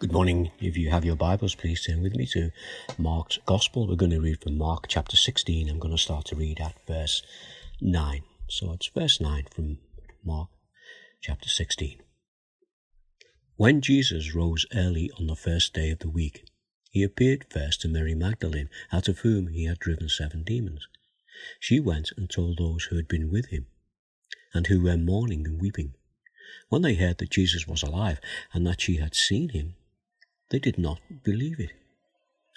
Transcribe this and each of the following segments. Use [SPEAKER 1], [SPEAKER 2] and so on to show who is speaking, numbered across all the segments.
[SPEAKER 1] Good morning. If you have your Bibles, please turn with me to Mark's Gospel. We're going to read from Mark chapter 16. I'm going to start to read at verse 9. So it's verse 9 from Mark chapter 16. When Jesus rose early on the first day of the week, he appeared first to Mary Magdalene, out of whom he had driven seven demons. She went and told those who had been with him, and who were mourning and weeping. When they heard that Jesus was alive, and that she had seen him, they did not believe it.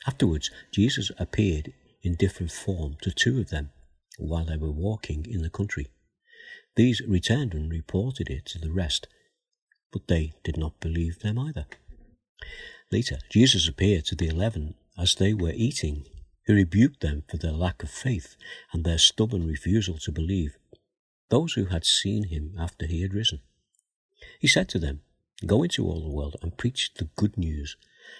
[SPEAKER 1] Afterwards, Jesus appeared in different form to two of them while they were walking in the country. These returned and reported it to the rest, but they did not believe them either. Later, Jesus appeared to the eleven as they were eating. He rebuked them for their lack of faith and their stubborn refusal to believe, those who had seen him after he had risen. He said to them, Go into all the world and preach the good news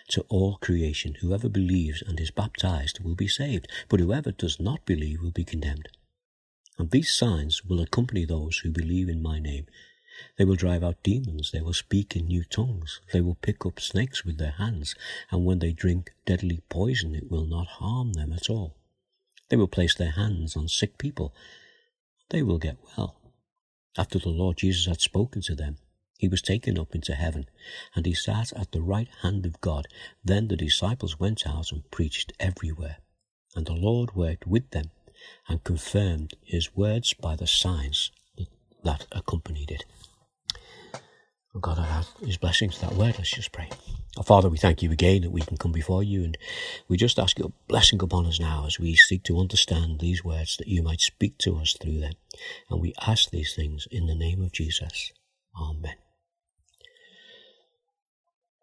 [SPEAKER 1] to all creation. Whoever believes and is baptized will be saved, but whoever does not believe will be condemned. And these signs will accompany those who believe in my name. They will drive out demons, they will speak in new tongues, they will pick up snakes with their hands, and when they drink deadly poison it will not harm them at all. They will place their hands on sick people, they will get well. After the Lord Jesus had spoken to them, he was taken up into heaven, and he sat at the right hand of God. Then the disciples went out and preached everywhere. And the Lord worked with them and confirmed his words by the signs that accompanied it. Oh God, I add his blessings that word. Let's just pray. Our Father, we thank you again that we can come before you, and we just ask your blessing upon us now as we seek to understand these words that you might speak to us through them. And we ask these things in the name of Jesus. Amen.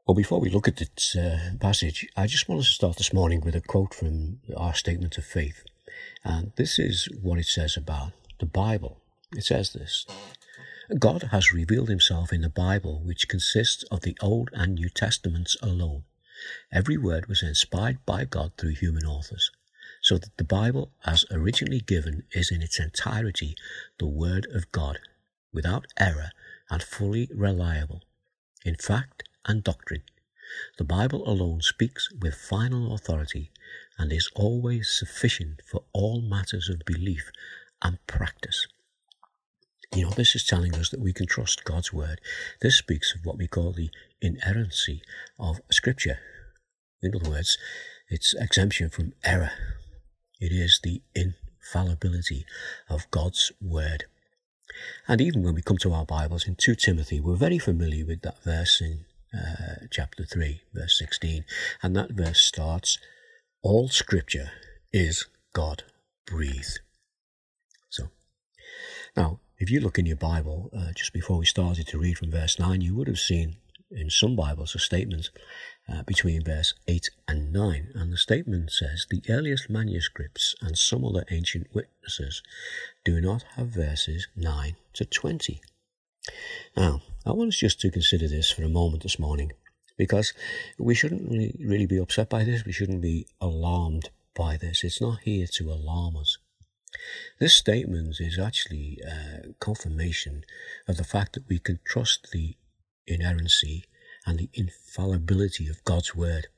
[SPEAKER 1] Well, before we look at this uh, passage, I just want to start this morning with a quote from our statement of faith. And this is what it says about the Bible. It says this God has revealed himself in the Bible, which consists of the Old and New Testaments alone. Every word was inspired by God through human authors, so that the Bible, as originally given, is in its entirety the Word of God, without error and fully reliable. In fact, and doctrine. The Bible alone speaks with final authority and is always sufficient for all matters of belief and practice. You know, this is telling us that we can trust God's word. This speaks of what we call the inerrancy of Scripture. In other words, its exemption from error. It is the infallibility of God's word. And even when we come to our Bibles in 2 Timothy, we're very familiar with that verse in uh, chapter 3, verse 16. And that verse starts All scripture is God breathed. So, now, if you look in your Bible, uh, just before we started to read from verse 9, you would have seen in some Bibles a statement uh, between verse 8 and 9. And the statement says, The earliest manuscripts and some other ancient witnesses do not have verses 9 to 20. Now, I want us just to consider this for a moment this morning because we shouldn't really, really be upset by this. We shouldn't be alarmed by this. It's not here to alarm us. This statement is actually a confirmation of the fact that we can trust the inerrancy and the infallibility of God's Word.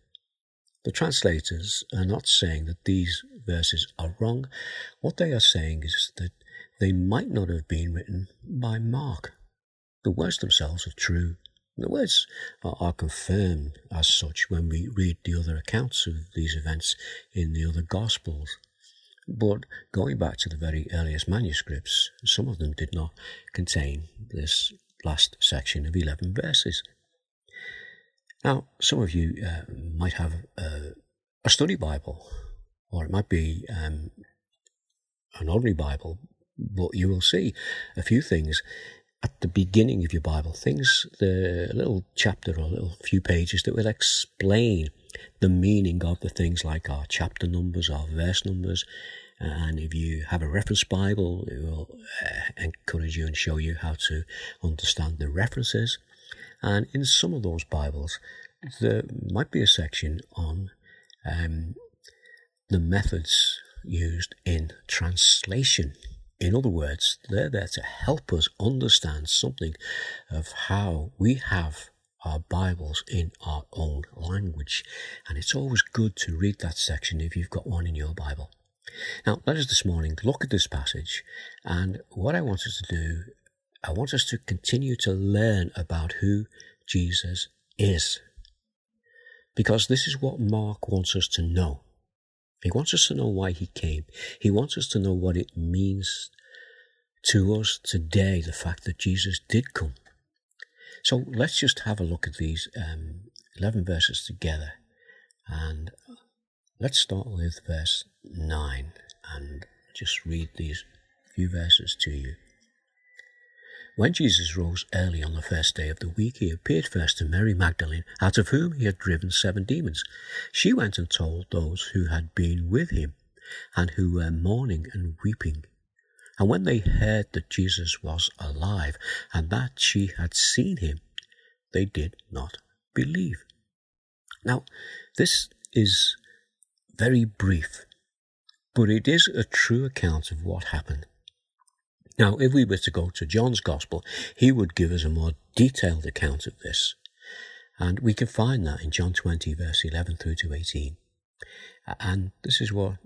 [SPEAKER 1] The translators are not saying that these verses are wrong. What they are saying is that they might not have been written by Mark the words themselves are true. The words are, are, confirmed as such when we read the other accounts of these events in the other Gospels. But going back to the very earliest manuscripts, some of them did not contain this last section of 11 verses. Now, some of you uh, might have uh, a study Bible, or it might be um, an ordinary Bible, but you will see a few things at the beginning of your Bible, things, the little chapter or little few pages that will explain the meaning of the things like our chapter numbers, our verse numbers. And if you have a reference Bible, it will uh, encourage you and show you how to understand the references. And in some of those Bibles, there might be a section on um, the methods used in translation in other words, they're there to help us understand something of how we have our Bibles in our own language. And it's always good to read that section if you've got one in your Bible. Now, let us this morning look at this passage. And what I want us to do, I want us to continue to learn about who Jesus is. Because this is what Mark wants us to know. He wants us to know why he came. He wants us to know what it means to us today, the fact that Jesus did come. So let's just have a look at these um, 11 verses together. And let's start with verse 9 and just read these few verses to you. When Jesus rose early on the first day of the week, he appeared first to Mary Magdalene, out of whom he had driven seven demons. She went and told those who had been with him, and who were mourning and weeping. And when they heard that Jesus was alive, and that she had seen him, they did not believe. Now, this is very brief, but it is a true account of what happened. Now, if we were to go to John's Gospel, he would give us a more detailed account of this. And we can find that in John 20, verse 11 through to 18. And this is what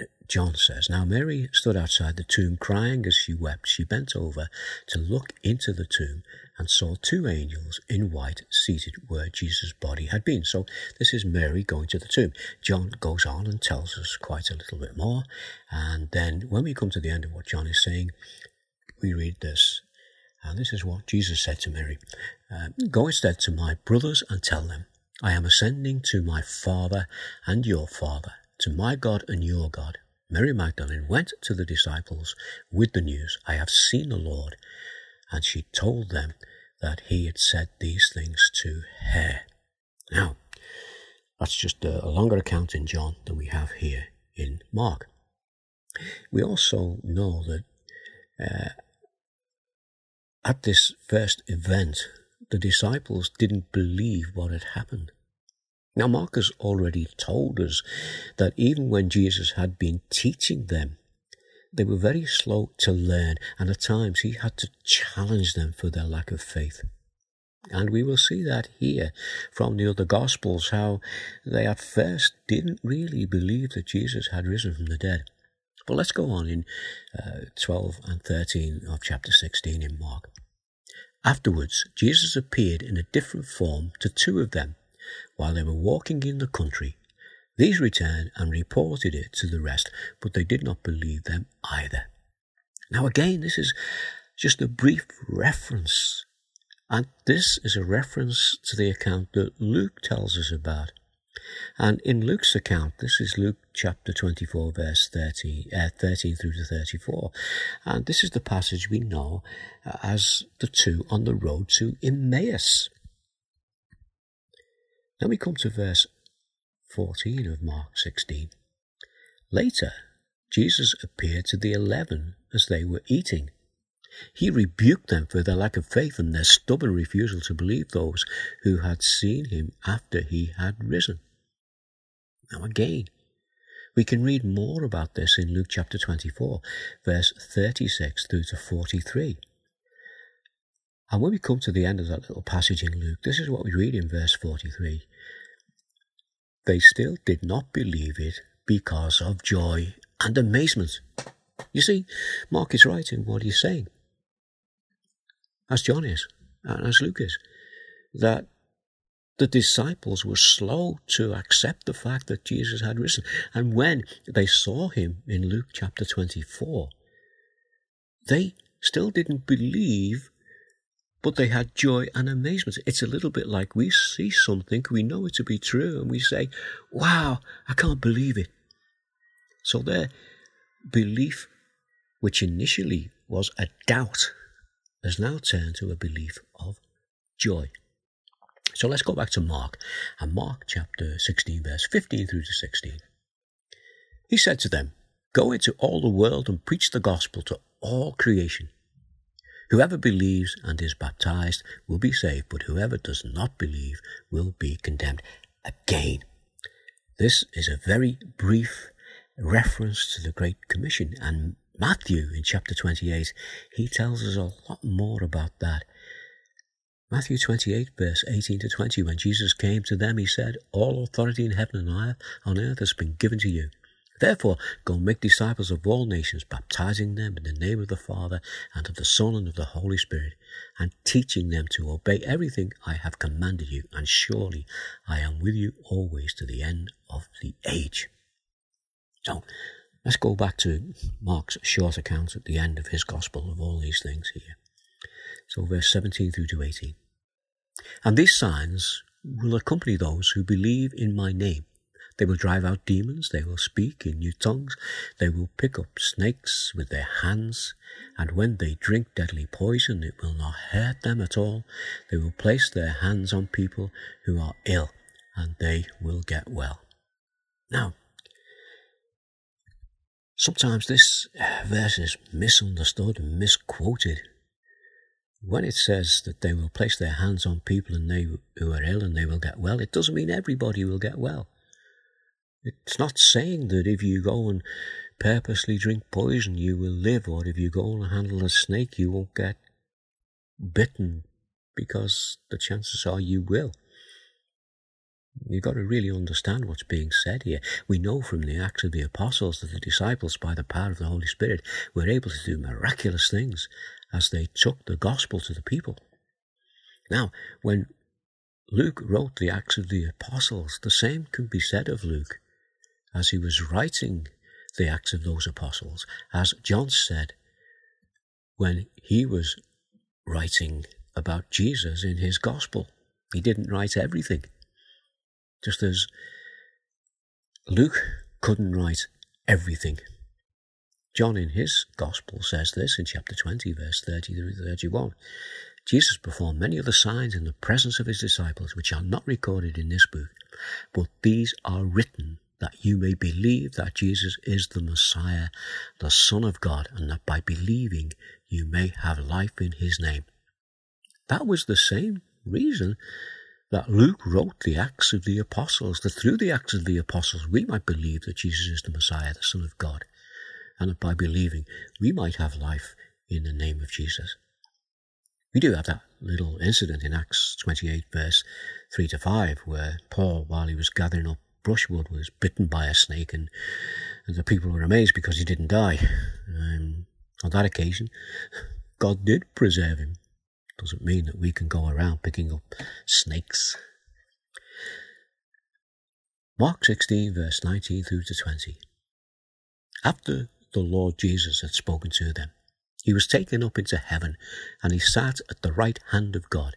[SPEAKER 1] uh, John says, Now Mary stood outside the tomb crying as she wept. She bent over to look into the tomb and saw two angels in white seated where Jesus' body had been. So this is Mary going to the tomb. John goes on and tells us quite a little bit more. And then when we come to the end of what John is saying, we read this. And this is what Jesus said to Mary uh, Go instead to my brothers and tell them, I am ascending to my Father and your Father to my God and your God. Mary Magdalene went to the disciples with the news, I have seen the Lord. And she told them that he had said these things to her. Now, that's just a, longer account in John than we have here in Mark. We also know that uh, at this first event, the disciples didn't believe what had happened. Now, Mark's already told us that even when Jesus had been teaching them, they were very slow to learn, and at times he had to challenge them for their lack of faith. And we will see that here from the other Gospels, how they at first didn't really believe that Jesus had risen from the dead. But let's go on in uh, 12 and 13 of chapter 16 in Mark. Afterwards, Jesus appeared in a different form to two of them while they were walking in the country. These returned and reported it to the rest, but they did not believe them either. Now, again, this is just a brief reference, and this is a reference to the account that Luke tells us about. And in Luke's account, this is Luke chapter 24, verse 30, uh, 13 through to 34. And this is the passage we know as the two on the road to Emmaus. Then we come to verse 14 of Mark 16. Later, Jesus appeared to the eleven as they were eating. He rebuked them for their lack of faith and their stubborn refusal to believe those who had seen him after he had risen. Now, again, we can read more about this in Luke chapter 24, verse 36 through to 43. And when we come to the end of that little passage in Luke, this is what we read in verse 43. They still did not believe it because of joy and amazement. You see, Mark is right in what he's saying, as John is, and as Luke is, that the disciples were slow to accept the fact that Jesus had risen. And when they saw him in Luke chapter 24, they still didn't believe but they had joy and amazement. It's a little bit like we see something, we know it to be true, and we say, Wow, I can't believe it. So their belief, which initially was a doubt, has now turned to a belief of joy. So let's go back to Mark, and Mark chapter 16, verse 15 through to 16. He said to them, Go into all the world and preach the gospel to all creation. Whoever believes and is baptized will be saved, but whoever does not believe will be condemned. Again, this is a very brief reference to the Great Commission, and Matthew in chapter 28, he tells us a lot more about that. Matthew 28, verse 18 to 20, when Jesus came to them, he said, All authority in heaven and on earth has been given to you. Therefore, go make disciples of all nations, baptizing them in the name of the Father, and of the Son, and of the Holy Spirit, and teaching them to obey everything I have commanded you. And surely I am with you always to the end of the age. So, let's go back to Mark's short account at the end of his Gospel of all these things here. So, verse 17 through to 18. And these signs will accompany those who believe in my name. They will drive out demons, they will speak in new tongues, they will pick up snakes with their hands, and when they drink deadly poison, it will not hurt them at all. They will place their hands on people who are ill, and they will get well. Now, sometimes this verse is misunderstood and misquoted when it says that they will place their hands on people and they who are ill and they will get well, it doesn't mean everybody will get well. It's not saying that if you go and purposely drink poison, you will live, or if you go and handle a snake, you won't get bitten, because the chances are you will. You've got to really understand what's being said here. We know from the Acts of the Apostles that the disciples, by the power of the Holy Spirit, were able to do miraculous things as they took the gospel to the people. Now, when Luke wrote the Acts of the Apostles, the same can be said of Luke as he was writing the Acts of those Apostles, as John said when he was writing about Jesus in his gospel. He didn't write everything. Just as Luke couldn't write everything. John in his Gospel says this in chapter 20, verse 30 through 31. Jesus performed many other signs in the presence of his disciples, which are not recorded in this book, but these are written that you may believe that Jesus is the Messiah, the Son of God, and that by believing you may have life in his name. That was the same reason that Luke wrote the Acts of the Apostles, that through the Acts of the Apostles we might believe that Jesus is the Messiah, the Son of God and that by believing we might have life in the name of Jesus. We do have that little incident in Acts 28, verse 3 to 5, where Paul, while he was gathering up brushwood, was bitten by a snake, and, the people were amazed because he didn't die. Um, on that occasion, God did preserve him. Doesn't mean that we can go around picking up snakes. Mark 16, verse 19 through to 20. After the Lord Jesus had spoken to them. He was taken up into heaven, and he sat at the right hand of God.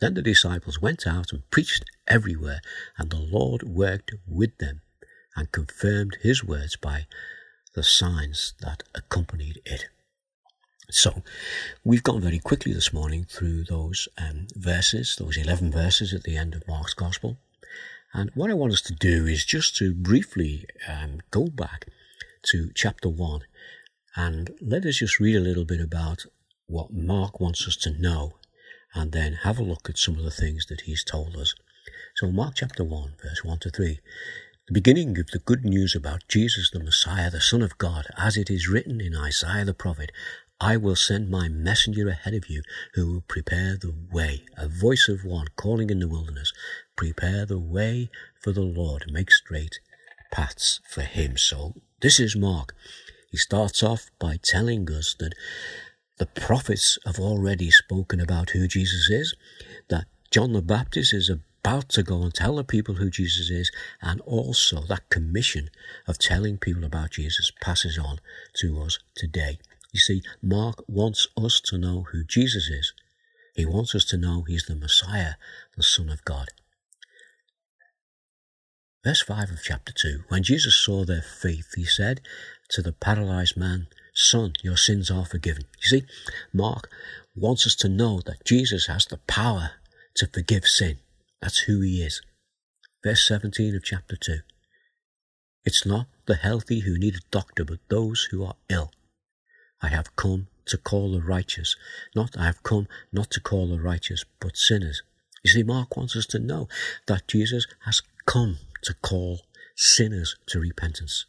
[SPEAKER 1] Then the disciples went out and preached everywhere, and the Lord worked with them and confirmed his words by the signs that accompanied it. So, we've gone very quickly this morning through those um, verses, those 11 verses at the end of Mark's Gospel. And what I want us to do is just to briefly um, go back to chapter 1 and let us just read a little bit about what Mark wants us to know and then have a look at some of the things that he's told us. So, Mark chapter 1, verse 1 to 3. The beginning of the good news about Jesus the Messiah, the Son of God, as it is written in Isaiah the prophet, I will send my messenger ahead of you who will prepare the way, a voice of one calling in the wilderness, prepare the way for the Lord, make straight paths for him. So this is Mark. He starts off by telling us that the prophets have already spoken about who Jesus is, that John the Baptist is about to go and tell the people who Jesus is, and also that commission of telling people about Jesus passes on to us today. You see, Mark wants us to know who Jesus is. He wants us to know he's the Messiah, the Son of God. Verse 5 of chapter 2 When Jesus saw their faith, he said to the paralyzed man, Son, your sins are forgiven. You see, Mark wants us to know that Jesus has the power to forgive sin. That's who he is. Verse 17 of chapter 2 It's not the healthy who need a doctor, but those who are ill. I have come to call the righteous. Not I have come not to call the righteous, but sinners. You see, Mark wants us to know that Jesus has come to call sinners to repentance.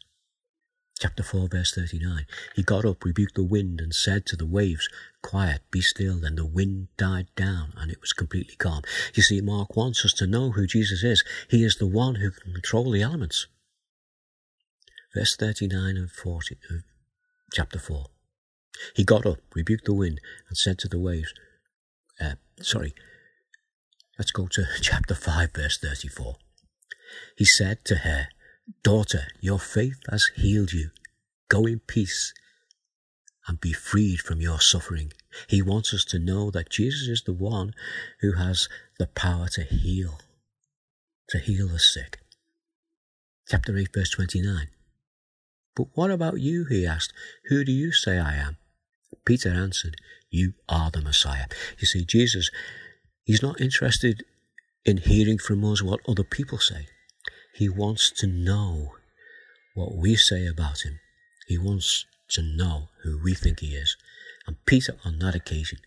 [SPEAKER 1] Chapter 4, verse 39. He got up, rebuked the wind, and said to the waves, Quiet, be still. Then the wind died down, and it was completely calm. You see, Mark wants us to know who Jesus is. He is the one who can control the elements. Verse 39 and 40 of chapter 4. He got up, rebuked the wind, and said to the waves, uh, sorry, let's go to chapter 5, verse 34. He said to her, Daughter, your faith has healed you. Go in peace and be freed from your suffering. He wants us to know that Jesus is the one who has the power to heal, to heal the sick. Chapter 8, verse 29. But what about you? He asked. Who do you say I am? Peter answered, You are the Messiah. You see, Jesus, he's not interested in hearing from us what other people say. He wants to know what we say about him. He wants to know who we think he is. And Peter, on that occasion,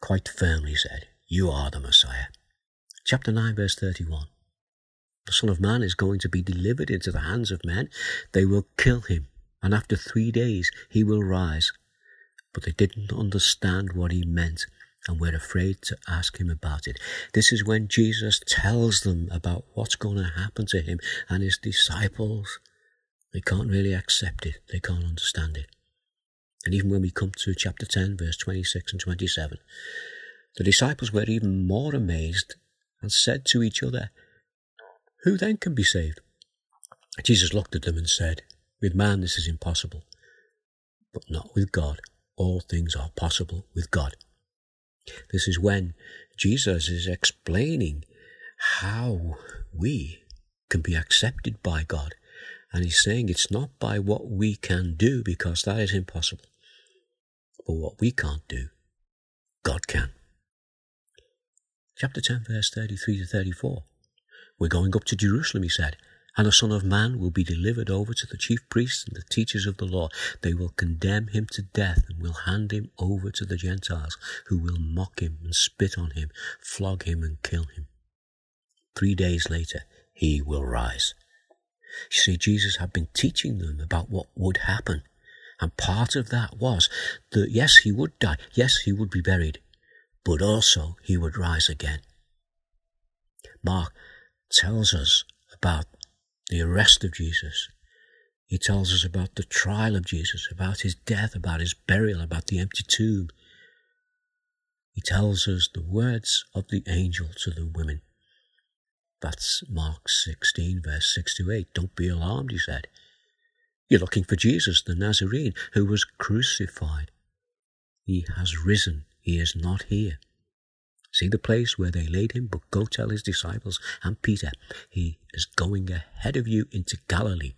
[SPEAKER 1] quite firmly said, You are the Messiah. Chapter 9, verse 31. The Son of Man is going to be delivered into the hands of men. They will kill him, and after three days he will rise. But they didn't understand what he meant and were afraid to ask him about it. This is when Jesus tells them about what's going to happen to him and his disciples. They can't really accept it, they can't understand it. And even when we come to chapter 10, verse 26 and 27, the disciples were even more amazed and said to each other, Who then can be saved? Jesus looked at them and said, With man this is impossible, but not with God. All things are possible with God. This is when Jesus is explaining how we can be accepted by God. And he's saying it's not by what we can do, because that is impossible. But what we can't do, God can. Chapter 10, verse 33 to 34. We're going up to Jerusalem, he said, and the Son of Man will be delivered over to the chief priests and the teachers of the law. They will condemn him to death and will hand him over to the Gentiles, who will mock him and spit on him, flog him and kill him. Three days later, he will rise. You see, Jesus had been teaching them about what would happen. And part of that was that yes, he would die. Yes, he would be buried. But also he would rise again. Mark tells us about the arrest of Jesus. He tells us about the trial of Jesus, about his death, about his burial, about the empty tomb. He tells us the words of the angel to the women. That's Mark 16, verse 6 to 8. Don't be alarmed, he said. You're looking for Jesus, the Nazarene, who was crucified. He has risen. He is not here. See the place where they laid him, but go tell his disciples and Peter, he is going ahead of you into Galilee.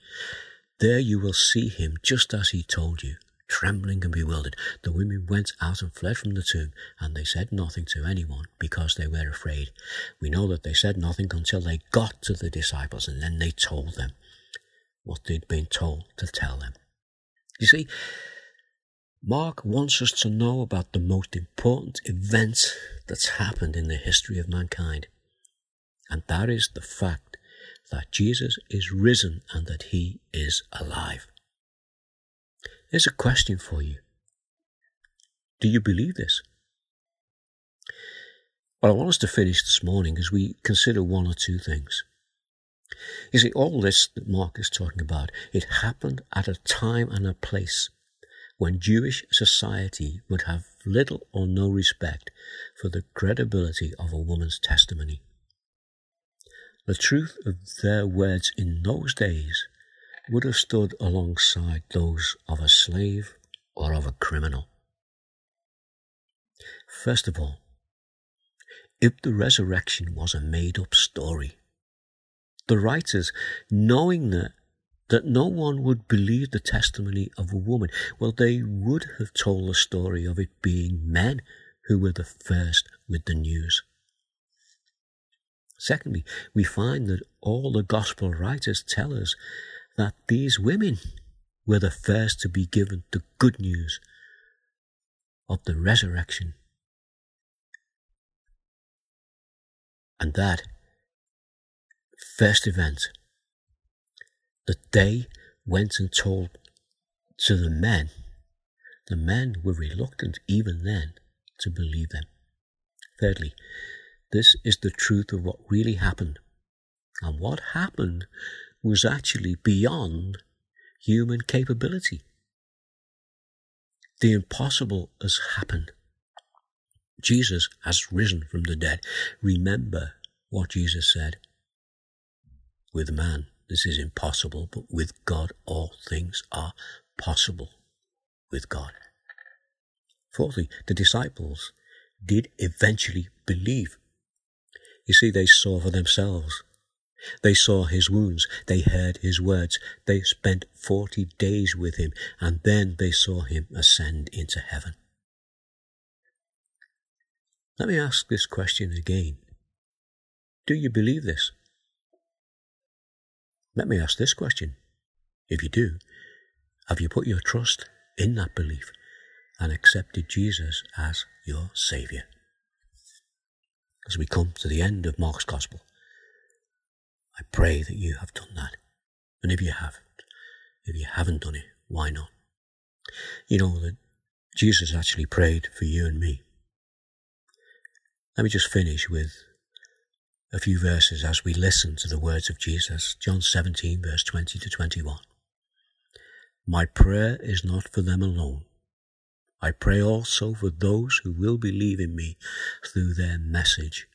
[SPEAKER 1] There you will see him just as he told you. Trembling and bewildered, the women went out and fled from the tomb, and they said nothing to anyone because they were afraid. We know that they said nothing until they got to the disciples, and then they told them what they'd been told to tell them. You see, Mark wants us to know about the most important event that's happened in the history of mankind. And that is the fact that Jesus is risen and that he is alive. Here's a question for you Do you believe this? Well, I want us to finish this morning as we consider one or two things. You see, all this that Mark is talking about, it happened at a time and a place when Jewish society would have little or no respect for the credibility of a woman's testimony. The truth of their words in those days would have stood alongside those of a slave or of a criminal. First of all, if the resurrection was a made up story, the writers, knowing that that no one would believe the testimony of a woman. Well, they would have told the story of it being men who were the first with the news. Secondly, we find that all the gospel writers tell us that these women were the first to be given the good news of the resurrection. And that first event that they went and told to the men, the men were reluctant even then to believe them. Thirdly, this is the truth of what really happened. And what happened was actually beyond human capability. The impossible has happened. Jesus has risen from the dead. Remember what Jesus said. With man, this is impossible, but with God, all things are possible with God. Fourthly, the disciples did eventually believe. You see, they saw for themselves. They saw his wounds. They heard his words. They spent 40 days with him, and then they saw him ascend into heaven. Let me ask this question again. Do you believe this? Let me ask this question. If you do, have you put your trust in that belief and accepted Jesus as your Saviour? As we come to the end of Mark's Gospel, I pray that you have done that. And if you haven't, if you haven't done it, why not? You know that Jesus actually prayed for you and me. Let me just finish with a few verses as we listen to the words of Jesus. John 17, verse 20 to 21. My prayer is not for them alone. I pray also for those who will believe in me through their message,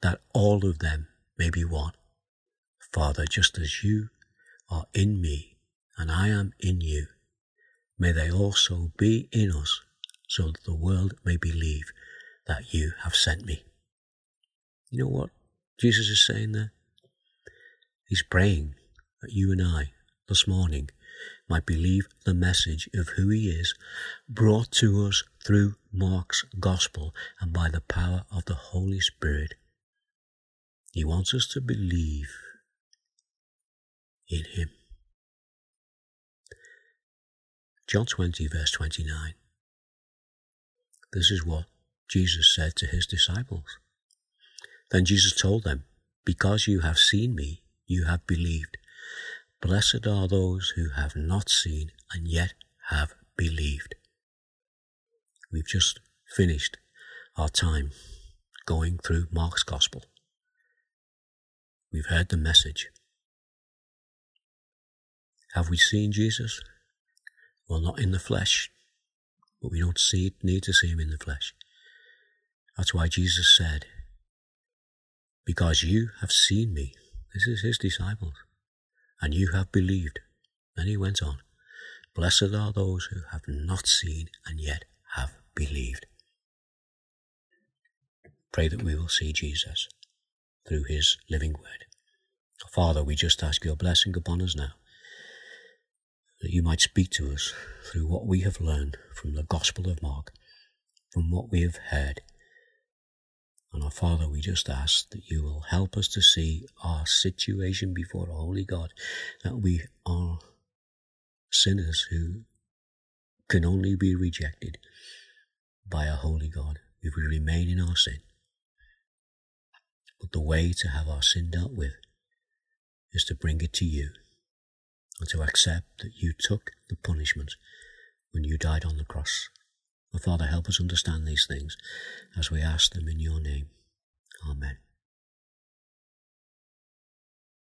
[SPEAKER 1] that all of them may be one. Father, just as you are in me and I am in you, may they also be in us, so that the world may believe that you have sent me. You know what Jesus is saying there? He's praying that you and I, this morning, might believe the message of who he is, brought to us through Mark's gospel and by the power of the Holy Spirit. He wants us to believe in him. John 20, verse 29. This is what Jesus said to his disciples. Then Jesus told them, Because you have seen me, you have believed. Blessed are those who have not seen and yet have believed. We've just finished our time going through Mark's Gospel. We've heard the message. Have we seen Jesus? Well, not in the flesh, but we don't see, need to see him in the flesh. That's why Jesus said, Because you have seen me, this is his disciples, and you have believed. Then he went on, Blessed are those who have not seen and yet have believed. Pray that we will see Jesus through his living word. Father, we just ask your blessing upon us now, that you might speak to us through what we have learned from the Gospel of Mark, from what we have heard and our Father, we just ask that you will help us to see our situation before a holy God, that we are sinners who can only be rejected by a holy God if we remain in our sin. But the way to have our sin dealt with is to bring it to you and to accept that you took the punishment when you died on the cross Father, help us understand these things as we ask them in your name. Amen.